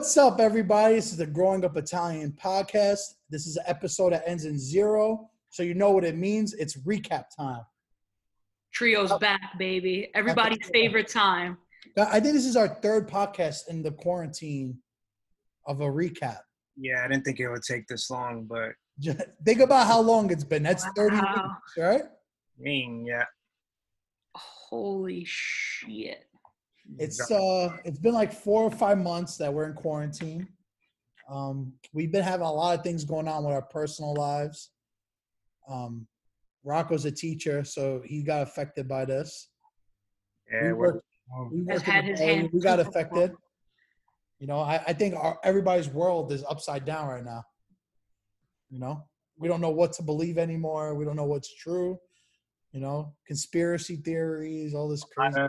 What's up, everybody? This is the Growing Up Italian podcast. This is an episode that ends in zero, so you know what it means. It's recap time. Trio's oh. back, baby. Everybody's favorite time. I think this is our third podcast in the quarantine of a recap. Yeah, I didn't think it would take this long, but Just Think about how long it's been. That's 30 Wow. weeks, right? I mean, yeah. Holy shit. It's uh it's been like four or five months that we're in quarantine. Um we've been having a lot of things going on with our personal lives. Um Rocco's a teacher, so he got affected by this. yeah, we we're, we, Has work in had the his hand we got affected. You know, I, I think our, everybody's world is upside down right now. You know, we don't know what to believe anymore. We don't know what's true. You know, conspiracy theories, all this crazy.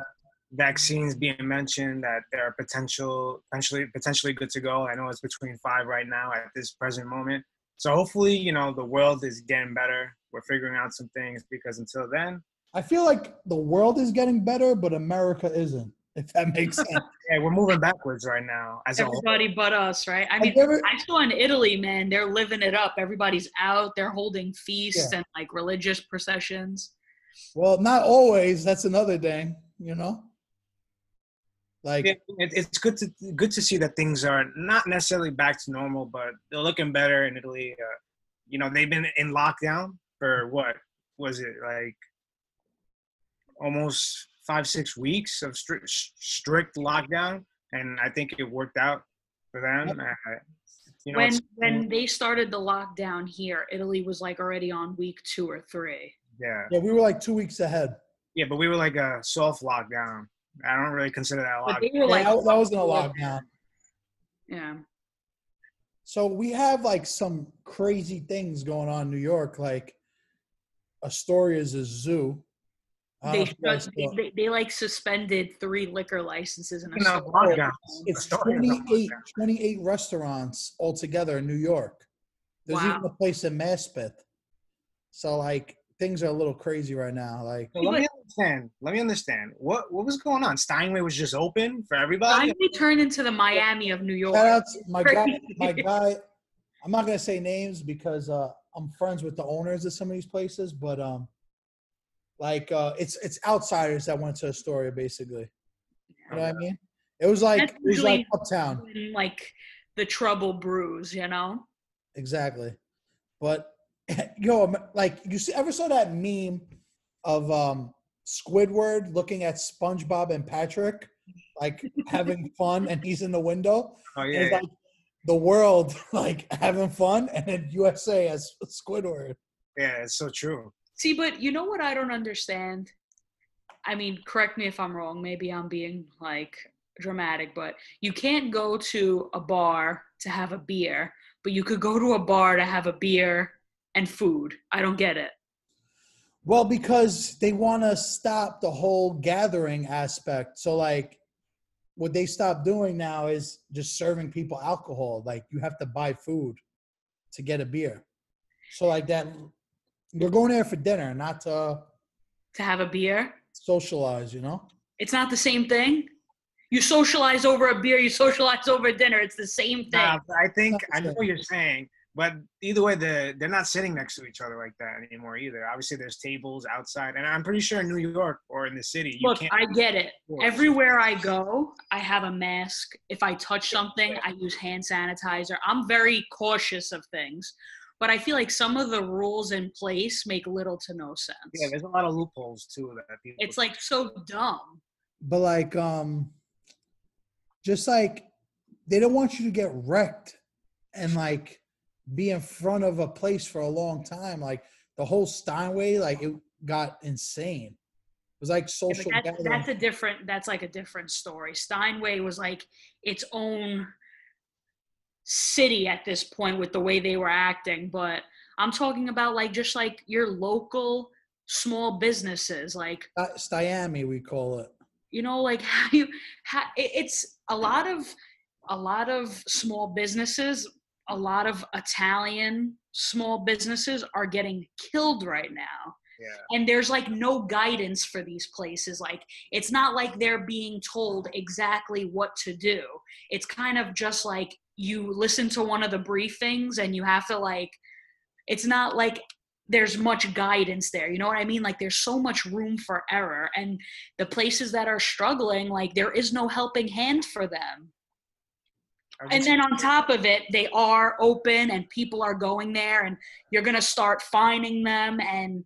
Vaccines being mentioned that they are potential, potentially, potentially good to go. I know it's between five right now at this present moment. So hopefully, you know, the world is getting better. We're figuring out some things because until then, I feel like the world is getting better, but America isn't. If that makes sense. yeah, we're moving backwards right now. As a whole. Everybody but us, right? I mean, you ever- I saw in Italy, man, they're living it up. Everybody's out. They're holding feasts and like religious processions. well, not always. That's another thing. You know, like Yeah, it, it's good to good to see that things are not necessarily back to normal, but they're looking better in Italy. Uh, you know, they've been in lockdown for what was it like almost five six weeks of strict strict lockdown, and I think it worked out for them. Uh, you know, when when they started the lockdown here, Italy was like already on week two or three. yeah, yeah, we were like two weeks ahead. yeah, but we were like a soft lockdown. I don't really consider that a But lockdown. they were Yeah, like, that, that wasn't a lockdown. yeah. So we have like some crazy things going on in New York. Like Astoria is a zoo. They, know if you guys shut- they, they, they like suspended three liquor licenses in a You know, lockdown. it's Astoria 28, 28 restaurants altogether in New York. There's even a place in Maspeth. So like things are a little crazy right now. Like So let me understand. Let me understand. What what was going on? Steinway was just open for everybody. Finally turned into the Miami of New York. shout out to my guy, my guy. I'm not gonna say names because uh, I'm friends with the owners of some of these places, but um, like uh, it's it's outsiders that went to Astoria basically. You know what I mean? It was like That's it was like uptown. like the trouble brews, you know? Exactly. But yo, like you see, ever saw that meme of um Squidward looking at SpongeBob and Patrick, like having fun, and he's in the window. Oh And yeah, like the world like having fun, and then USA as Squidward. yeah, it's so true. See, but you know what I don't understand? I mean, correct me if I'm wrong. Maybe I'm being like dramatic, but you can't go to a bar to have a beer, but you could go to a bar to have a beer and food. I don't get it. Well, because they want to stop the whole gathering aspect. So, like, what they stop doing now is just serving people alcohol. Like, you have to buy food to get a beer. So, like that, you're going there for dinner, not to To have a beer, socialize. You know? it's not the same thing. You socialize over a beer, you socialize over dinner. It's the same thing. Nah, I think I know what you're saying, but either way, the they're not sitting next to each other like that anymore either. Obviously, there's tables outside, and I'm pretty sure in New York or in the city, you Look, can't. I get it. Force. Everywhere I go, I have a mask. If I touch something, I use hand sanitizer. I'm very cautious of things. But I feel like some of the rules in place make little to no sense. yeah, there's a lot of loopholes too that people. It's like so dumb. But like, um, just like they don't want you to get wrecked and like be in front of a place for a long time. Like the whole Steinway, like it got insane. It was like social but that's, that's a different that's like a different story. Steinway was like its own city at this point with the way they were acting, but I'm talking about like just like your local small businesses like Sti- Stiami, we call it. you know like how you how it's a lot of a lot of small businesses a lot of italian small businesses are getting killed right now. Yeah. and there's like no guidance for these places. Like it's not like they're being told exactly what to do. It's kind of just like you listen to one of the briefings and you have to like it's not like there's much guidance there you know what i mean? Like there's so much room for error and the places that are struggling like there is no helping hand for them and then on top of it they are open and people are going there and you're going to start fining them and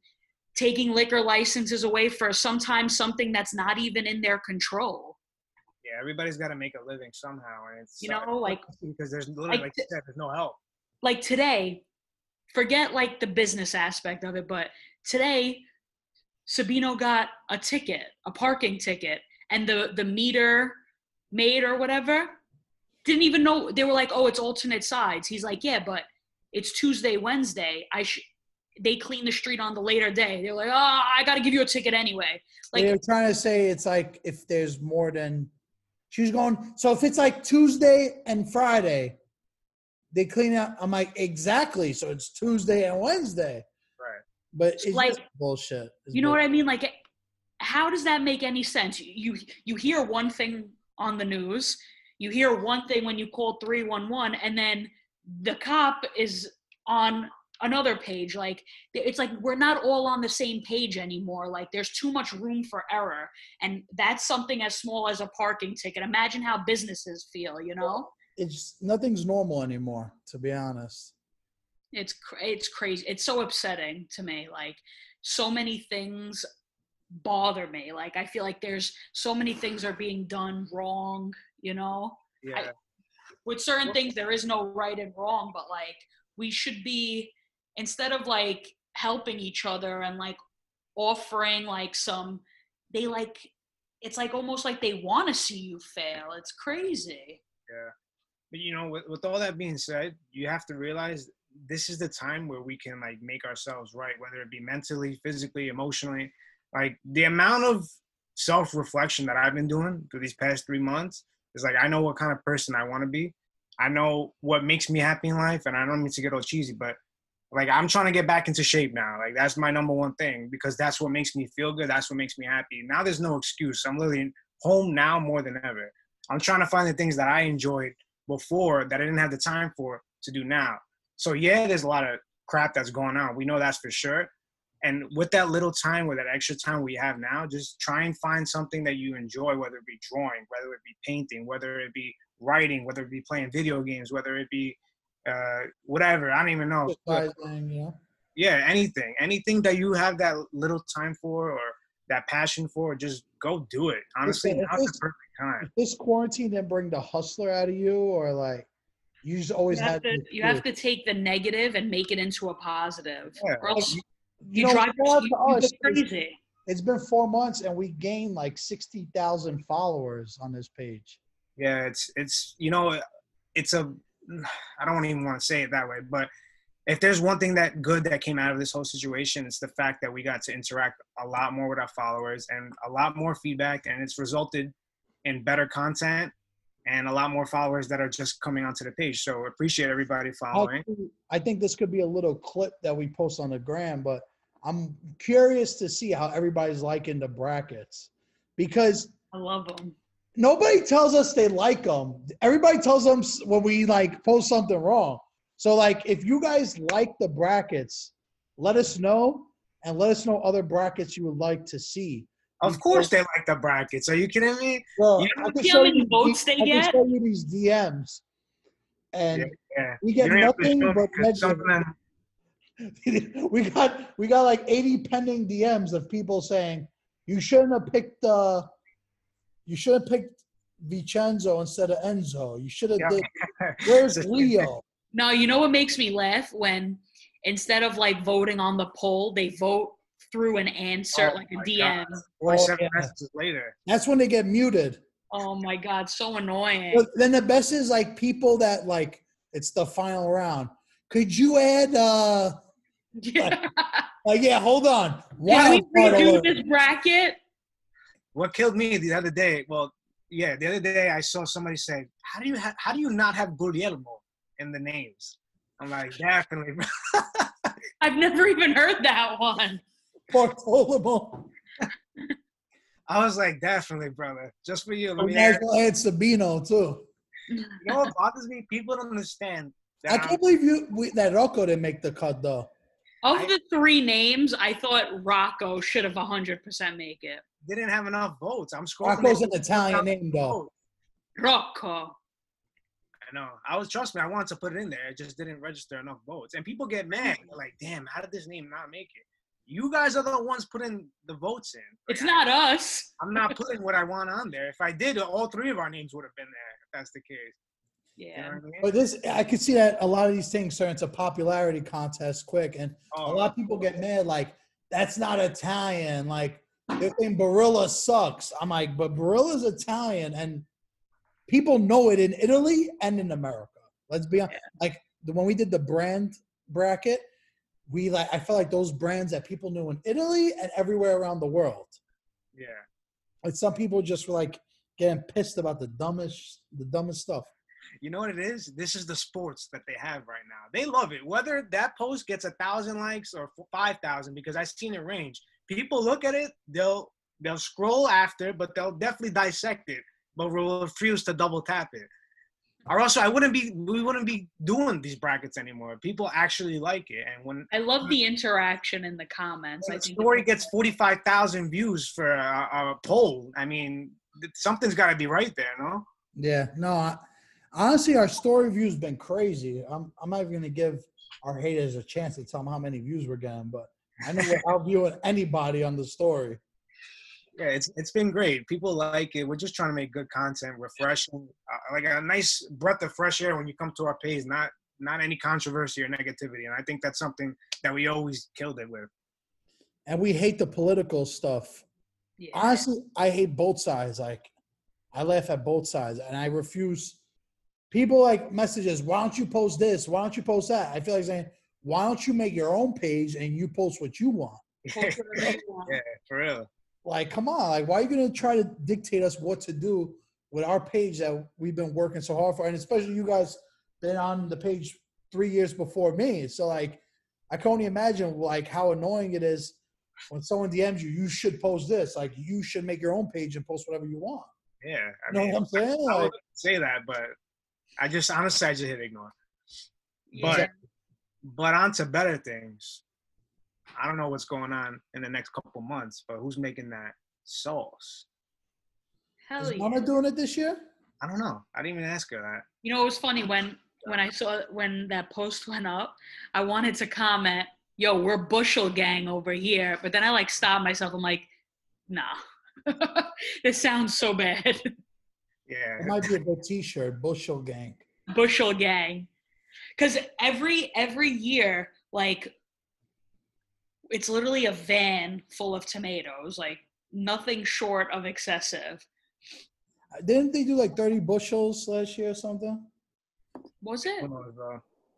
taking liquor licenses away for sometimes something that's not even in their control yeah, everybody's got to make a living somehow, and it's you uh, know like because there's literally like like you said, there's no help. like today forget like the business aspect of it but today sabino got a ticket a parking ticket and the the meter maid or whatever didn't even know they were like oh it's alternate sides he's like yeah but it's tuesday wednesday i should they clean the street on the later day they're like oh i gotta give you a ticket anyway like They're trying to say it's like if there's more than she was going. So if it's like Tuesday and Friday, they clean out. I'm like exactly. So it's Tuesday and Wednesday, Right. but it's Like, just bullshit. It's you know what I mean? Like, how does that make any sense? You you hear one thing on the news, you hear one thing when you call three one one, and then the cop is on another page. Like, it's like we're not all on the same page anymore. Like, there's too much room for error, and that's something as small as a parking ticket. Imagine how businesses feel. You know, It's nothing's normal anymore. To be honest. it's it's crazy. It's so upsetting to me. Like, so many things bother me. Like I feel like there's so many things are being done wrong, you know? Yeah. With certain things there is no right and wrong, but like we should be instead of like helping each other and like offering like some they like it's like almost like they want to see you fail. It's crazy. Yeah. But you know, with, with all that being said, you have to realize this is the time where we can like make ourselves right, whether it be mentally, physically, emotionally. Like the amount of self-reflection that I've been doing through these past three months is like I know what kind of person I want to be. I know what makes me happy in life, and I don't mean to get all cheesy, but like I'm trying to get back into shape now. Like that's my number one thing because that's what makes me feel good. That's what makes me happy. Now there's no excuse. I'm literally home now more than ever. I'm trying to find the things that I enjoyed before that I didn't have the time for to do now. So yeah, there's a lot of crap that's going on. We know that's for sure. And with that little time, with that extra time we have now, just try and find something that you enjoy, whether it be drawing, whether it be painting, whether it be writing, whether it be playing video games, whether it be uh, whatever. I don't even know. Exercising. Yeah, anything, anything that you have that little time for or that passion for, just go do it. Honestly, Listen, if now's the this- perfect time. This quarantine didn't bring the hustler out of you, or like you just always You have had. to this you have to take the negative and make it into a positive. Yeah. Or else You you, know, drive shout oh, you, to you us, go it's- crazy. It's been four months and we gained like sixty thousand followers on this page. Yeah, it's it's you know, it's a I don't even want to say it that way, but if there's one thing that good that came out of this whole situation, it's the fact that we got to interact a lot more with our followers and a lot more feedback, and it's resulted in better content and a lot more followers that are just coming onto the page. So appreciate everybody following. I think this could be a little clip that we post on the gram, but I'm curious to see how everybody's liking the brackets because I love them. nobody tells us they like them. Everybody tells them when we like post something wrong. So like, if you guys like the brackets, let us know and let us know other brackets you would like to see. Of course, they like the brackets. Are you kidding me? Well, You I can show many you votes the- they I can get? show you these DMs, and Yeah. we get You don't have to nothing show me negative. something we got we got like 80 pending DMs of people saying you shouldn't have picked uh you should have picked Vincenzo instead of Enzo. You should have Yeah. did where's Leo? No, you know what makes me laugh when instead of like voting on the poll, they vote through an answer, Oh like a my DM. God. Oh, 47 yeah. messages later. That's when they get muted. Oh my god, so annoying. But then the best is like people that like it's the final round. Could you add uh Can like yeah, hold on. we Wild card redo this bracket? what killed me the other day? Well, yeah, the other day I saw somebody say, "How do you ha- how do you not have Guglielmo in the names?" I'm like, definitely. I've never even heard that one. Bartolomeo. I was like, definitely, brother. Just for you. Let I me might as add- Sabino too. You know what bothers me? People don't understand. That I I'm- can't believe you we, that Rocco didn't make the cut though. Of I- the three names, I thought Rocco should have 100% make it. didn't have enough votes. I'm scrolling. Rocco's it. an Italian name though. Rocco. I know. I was trust me. I wanted to put it in there. It just didn't register enough votes, and people get mad. They're like, "Damn, how did this name not make it?" You guys are the ones putting the votes in. It's not us. I'm not putting what I want on there. If I did, all three of our names would have been there. If that's the case. You know Yeah. I mean? But this, I could see that a lot of these things turn into popularity contests quick, and a Oh, lot of people get mad like that's not Italian. Like they think Barilla sucks. I'm like, but Barilla's Italian, and people know it in Italy and in America. Let's be honest. Like the, when we did the brand bracket, we like I felt like those brands that people knew in Italy and everywhere around the world. yeah. Like some people just were like getting pissed about the dumbest, the dumbest stuff. You know what it is? This is the sports that they have right now. They love it. Whether that post gets a thousand likes or five thousand, because I've seen it range. People look at it, they'll they'll scroll after, but they'll definitely dissect it, but will refuse to double tap it. Or also, I wouldn't be we wouldn't be doing these brackets anymore. People actually like it, and when I love the interaction in the comments. I think story gets forty five thousand views for a, a poll, I mean, something's got to be right there, no? Yeah, no. I, honestly, our story view's been crazy. I'm I'm not even gonna give our haters a chance to tell them how many views we're getting, but I know we're outviewing anybody on the story. Yeah, it's it's been great. People like it. We're just trying to make good content, refreshing, uh, like a nice breath of fresh air when you come to our page. Not not any controversy or negativity, and I think that's something that we always killed it with. And we hate the political stuff. yeah. Honestly, I hate both sides. Like, I laugh at both sides, and I refuse. People like messages. Why don't you post this? Why don't you post that? I feel like saying, why don't you make your own page and you post what you want? yeah, for real. Like, come on. Like, why are you gonna try to dictate us what to do with our page that we've been working so hard for? And especially you guys been on the page three years before me. So like, I can only imagine like how annoying it is when someone DMs you. You should post this. Like, you should make your own page and post whatever you want. Yeah, I You know mean, what I'm saying? I Like, would say that, but I just honestly I just hit ignore. Yeah. But but on to better things. I don't know what's going on in the next couple months, but who's making that sauce? Hell is yeah. Mama doing it this year? I don't know. I didn't even ask her that. You know, it was funny when when I saw when that post went up. I wanted to comment, "Yo, we're Bushel gang over here," but then I like stopped myself. I'm like, "Nah, this sounds so bad." Yeah. It might be a good T-shirt. Bushel Gang. Bushel gang, because every every year, like, it's literally a van full of tomatoes, like nothing short of excessive. Uh, didn't they do like 30 bushels last year or something? Was it? Who knows,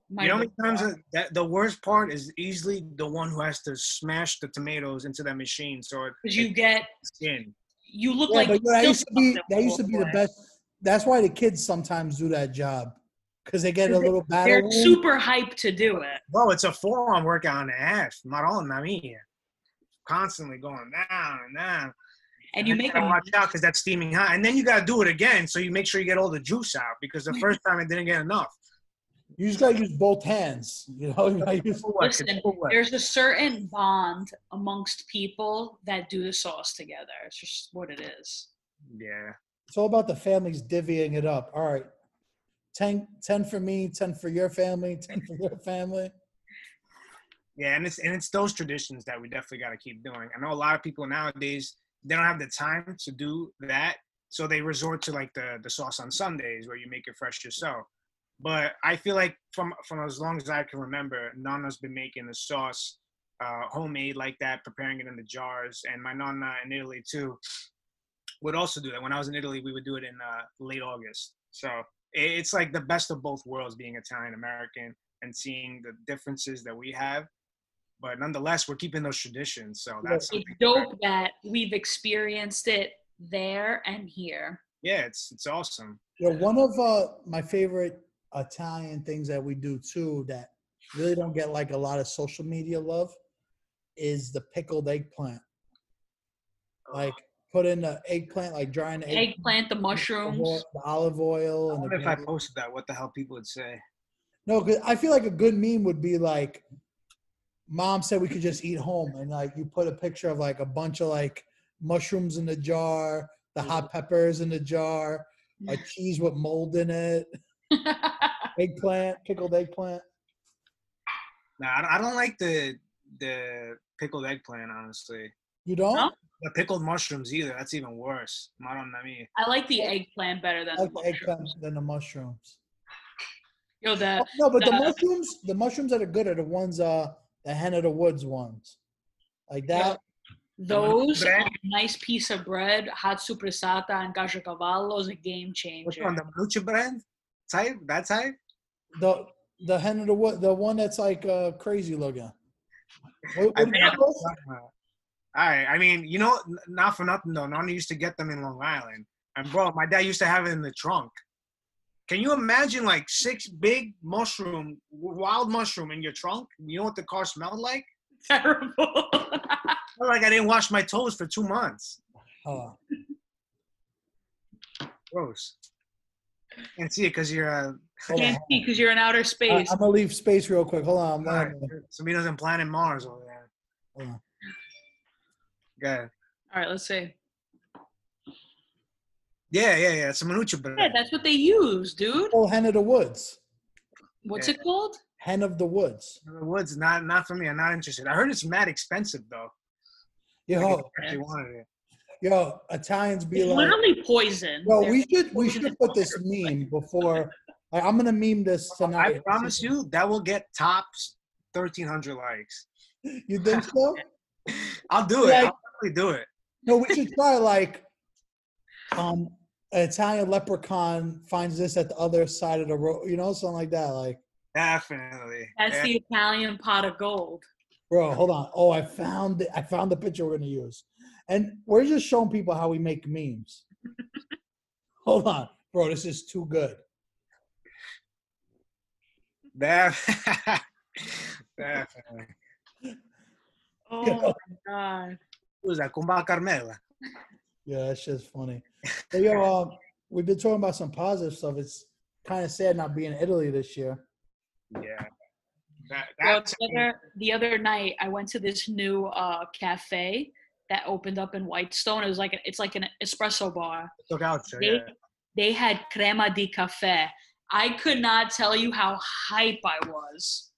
You know how many times that, that the worst part is easily the one who has to smash the tomatoes into that machine so Because you get skin. you look Yeah, like but that used to be that used to be the best. That's why the kids sometimes do that job because they get a little battle. They're wound. super hyped to do it. Bro, it's a forearm workout and a half. Marona mia. Constantly going down and down. And you make gotta them watch out because that's steaming hot. And then you gotta do it again so you make sure you get all the juice out because the first time it didn't get enough. You just gotta use both hands. You know, you gotta use, Listen, It's full wet. there's a certain bond amongst people that do the sauce together. It's just what it is. Yeah. it's all about the families divvying it up. All right, 10, 10 for me, ten for your family, ten for your family. Yeah, and it's and it's those traditions that we definitely got to keep doing. I know a lot of people nowadays they don't have the time to do that, so they resort to like the the sauce on Sundays where you make it fresh yourself. But I feel like from from as long as I can remember, Nana's been making the sauce uh, homemade like that, preparing it in the jars, and my Nana in Italy too would also do that. When I was in Italy, we would do it in uh, late August. So it's like the best of both worlds, being Italian American and seeing the differences that we have but nonetheless, we're keeping those traditions. So that's It's something. dope that we've experienced it there and here. Yeah, it's it's awesome. Yeah, one of uh, my favorite Italian things that we do too that really don't get like a lot of social media love is the pickled eggplant. Like put in the eggplant, like drying the egg, Eggplant, the mushrooms. the olive oil, I and wonder the if I garlic. posted that, what the hell people would say. no, because I feel like a good meme would be like, "Mom said we could just eat home," and like you put a picture of like a bunch of like mushrooms in the jar, the hot mm-hmm. peppers in the jar, a cheese with mold in it, eggplant, pickled eggplant. Nah, I don't- I don't like the the pickled eggplant, honestly. You don't? No? The pickled mushrooms either. That's even worse. Madonna mia. I like the eggplant better than I like the the eggplant mushrooms. than the mushrooms. Yo, the Oh, no, but the the- mushrooms, the mushrooms that are good are the ones, uh, the hen of the woods ones, like that. those bread. on a nice piece of bread, hot supressata and caciocavallo is a game Which changer. one? The manucha bread type? That type? The the hen of the wood, the one that's like uh, crazy looking. What, I what do think you call All right. I mean, you know, not for nothing though. Nana used to get them in Long Island, and bro, my dad used to have it in the trunk. Can you imagine like six big mushroom, wild mushroom in your trunk? You know what the car smelled like? Terrible. Like I didn't wash my toes for two months. Uh, Gross. Can't see it because you're. Uh. Can't see because you're in outer space. I, am gonna leave space real quick. Hold on. I'm all right, somebody doesn't planet Mars over there. Hold on. Good. All right, let's see. Yeah, yeah, yeah. It's a manucha bread. Yeah, that's what they use, dude. Oh, hen of the woods. What's Yeah. it called? Hen of the woods. the woods, not not for me. I'm not interested. I heard it's mad expensive though. Yo, Like, if you wanted it. yo, Italians be It's like, literally poison. yo, They're- we should we should put this meme before. Like, I'm gonna meme this tonight. I promise you that will get tops 1,300 likes. You think so? I'll do it. Like- I'll definitely do it. No, we should try like um an Italian leprechaun finds this at the other side of the road, you know, something like that. Like, Definitely. That's Yeah. the Italian pot of gold. bro, hold on. Oh, I found it. I found the picture we're gonna use. And we're just showing people how we make memes. hold on, bro. This is too good. Def- Definitely. Oh Yo. my god. Who's that? Kumba Carmela. Yeah, that shit's funny. But yo, um, we've been talking about some positive stuff. It's kind of sad not being in Italy this year. Yeah. That, Well, the other, the other night, I went to this new uh, cafe that opened up in Whitestone. It was like a, it's like an espresso bar. took out. They Yeah. they had crema di cafe. I could not tell you how hype I was.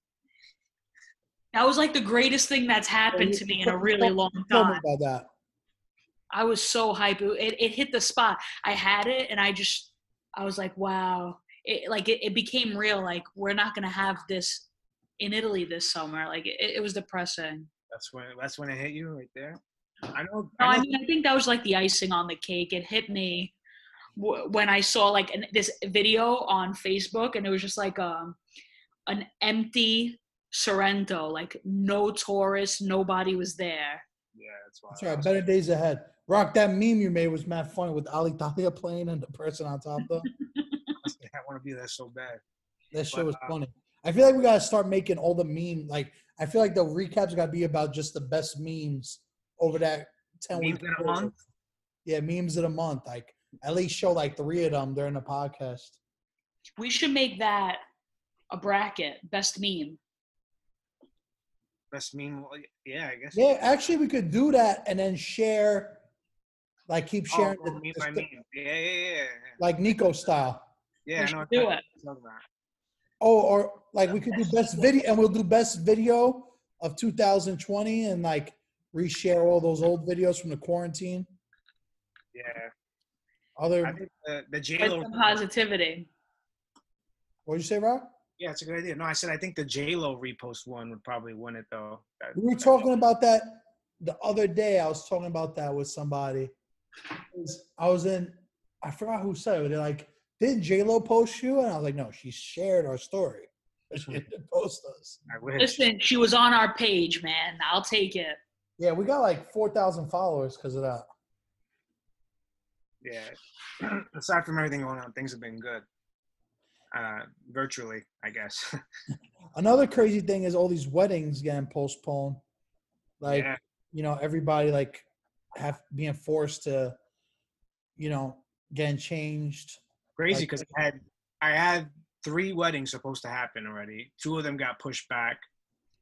That was like the greatest thing that's happened to me in a really long Tell me time. about that. I was so hyped. It, it hit the spot. I had it, and I just, I was like, wow. It like it, it became real. Like we're not gonna have this in Italy this summer. Like it, it was depressing. That's when that's when it hit you right there. I know. No, I I mean, I think that was like the icing on the cake. It hit me w- when I saw like an, this video on Facebook, and it was just like um, an empty Sorrento, like no tourists, nobody was there. yeah, that's why. That's right. Better days ahead. Rock, that meme you made was mad funny with Alitalia playing and the person on top though. I want to be there so bad. That shit was uh, funny. I feel like we gotta start making all the meme. Like I feel like the recaps gotta be about just the best memes over that ten Memes weeks. in a month? Yeah, memes in a month. Like at least show like three of them during the podcast. We should make that a bracket, best meme. Best meme. well, Yeah, I guess. Yeah, actually we could do that and then share. Like keep Oh, sharing oh, the, meme the by st- meme. Yeah, yeah, yeah. yeah. like Nico style. Yeah, We I should know what do it. Oh, or like we could do best video, and we'll do best video of 2020, and like reshare all those old videos from the quarantine. Yeah, Other, I think the the J With Lo. some positivity. what'd you say, Rob? Yeah, it's a good idea. No, I said I think the J Lo repost one would probably win it though. That- We were talking about that the other day. I was talking about that with somebody. Was- I was in, I forgot who said it. They're like, did J Lo post you? And I was like, no, she shared our story. But She didn't post us. I wish. Listen, she was on our page, man. I'll take it. Yeah, we got like four thousand followers because of that. yeah. Aside from everything going on, things have been good. Uh, virtually, I guess. Another crazy thing is all these weddings getting postponed. Like, yeah. you know, everybody like have being forced to, you know, getting changed. Crazy like- because I had I had three weddings supposed to happen already. Two of them got pushed back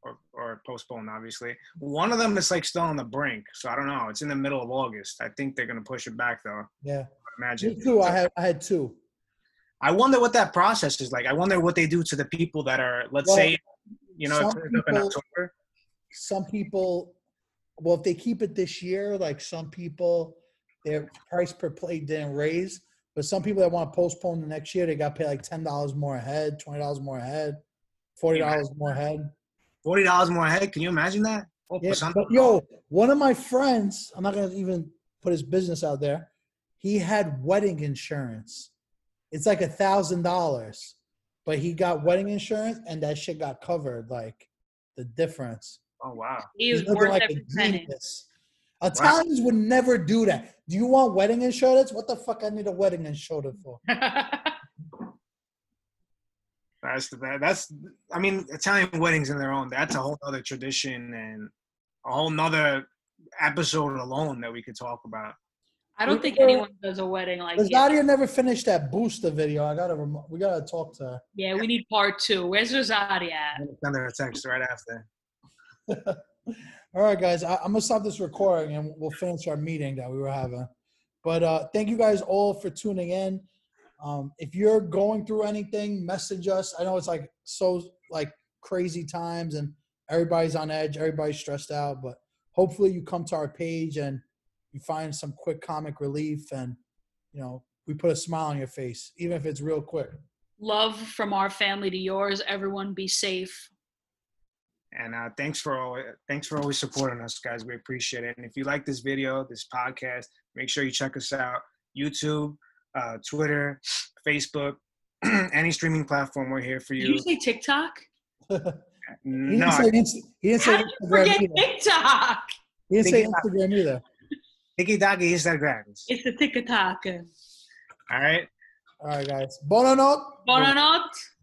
or or postponed, obviously. One of them is like still on the brink, so I don't know. It's in the middle of August. I think they're gonna push it back though. Yeah. I imagine. Me too. I had I had two. I wonder what that process is like. I wonder what they do to the people that are, let's Well, say, you know, some turns up in people- October. Some people, well, if they keep it this year, like some people, their price per plate didn't raise. But some people that want to postpone the next year, they got pay like ten dollars more a head, twenty dollars more a head, forty dollars more a head. Forty dollars more a head. Can you imagine that? Oh, Yeah, but yo, one of my friends, I'm not gonna even put his business out there. He had wedding insurance. It's like a thousand dollars, but he got wedding insurance, and that shit got covered. Like the difference. oh wow. He was He's looking worth like a every penny. genius. Italians would never do that. Do you want wedding insurance? What the fuck? I need a wedding insurance for? That's the bad. That's I mean, Italian weddings in their own. That's a whole other tradition and a whole nother episode alone that we could talk about. I don't think Yeah. anyone does a wedding like that. Rosaria never finished that booster video. I gotta. Rem- we gotta talk to her. Yeah, we need part two. Where's Rosaria at? I'm gonna send her a text right after. All right, guys. I, I'm gonna stop this recording and we'll finish our meeting that we were having. But uh, thank you guys all for tuning in. Um, if you're going through anything, message us. I know it's like so like crazy times and everybody's on edge, everybody's stressed out. But hopefully, you come to our page and you find some quick comic relief, and you know we put a smile on your face, even if it's real quick. Love from our family to yours. Everyone be safe. And uh, thanks for all, thanks for always supporting us, guys. We appreciate it. And if you like this video, this podcast, make sure you check us out. YouTube, uh, Twitter, Facebook, any streaming platform. We're here for Did you. you say TikTok? He No, didn't say, he didn't say How did you Instagram forget either. TikTok? He didn't say TikTok. Instagram either. Tiki Taki Instagram. It's the TikTok. All right. All right, guys. Buonanotte. Buonanotte.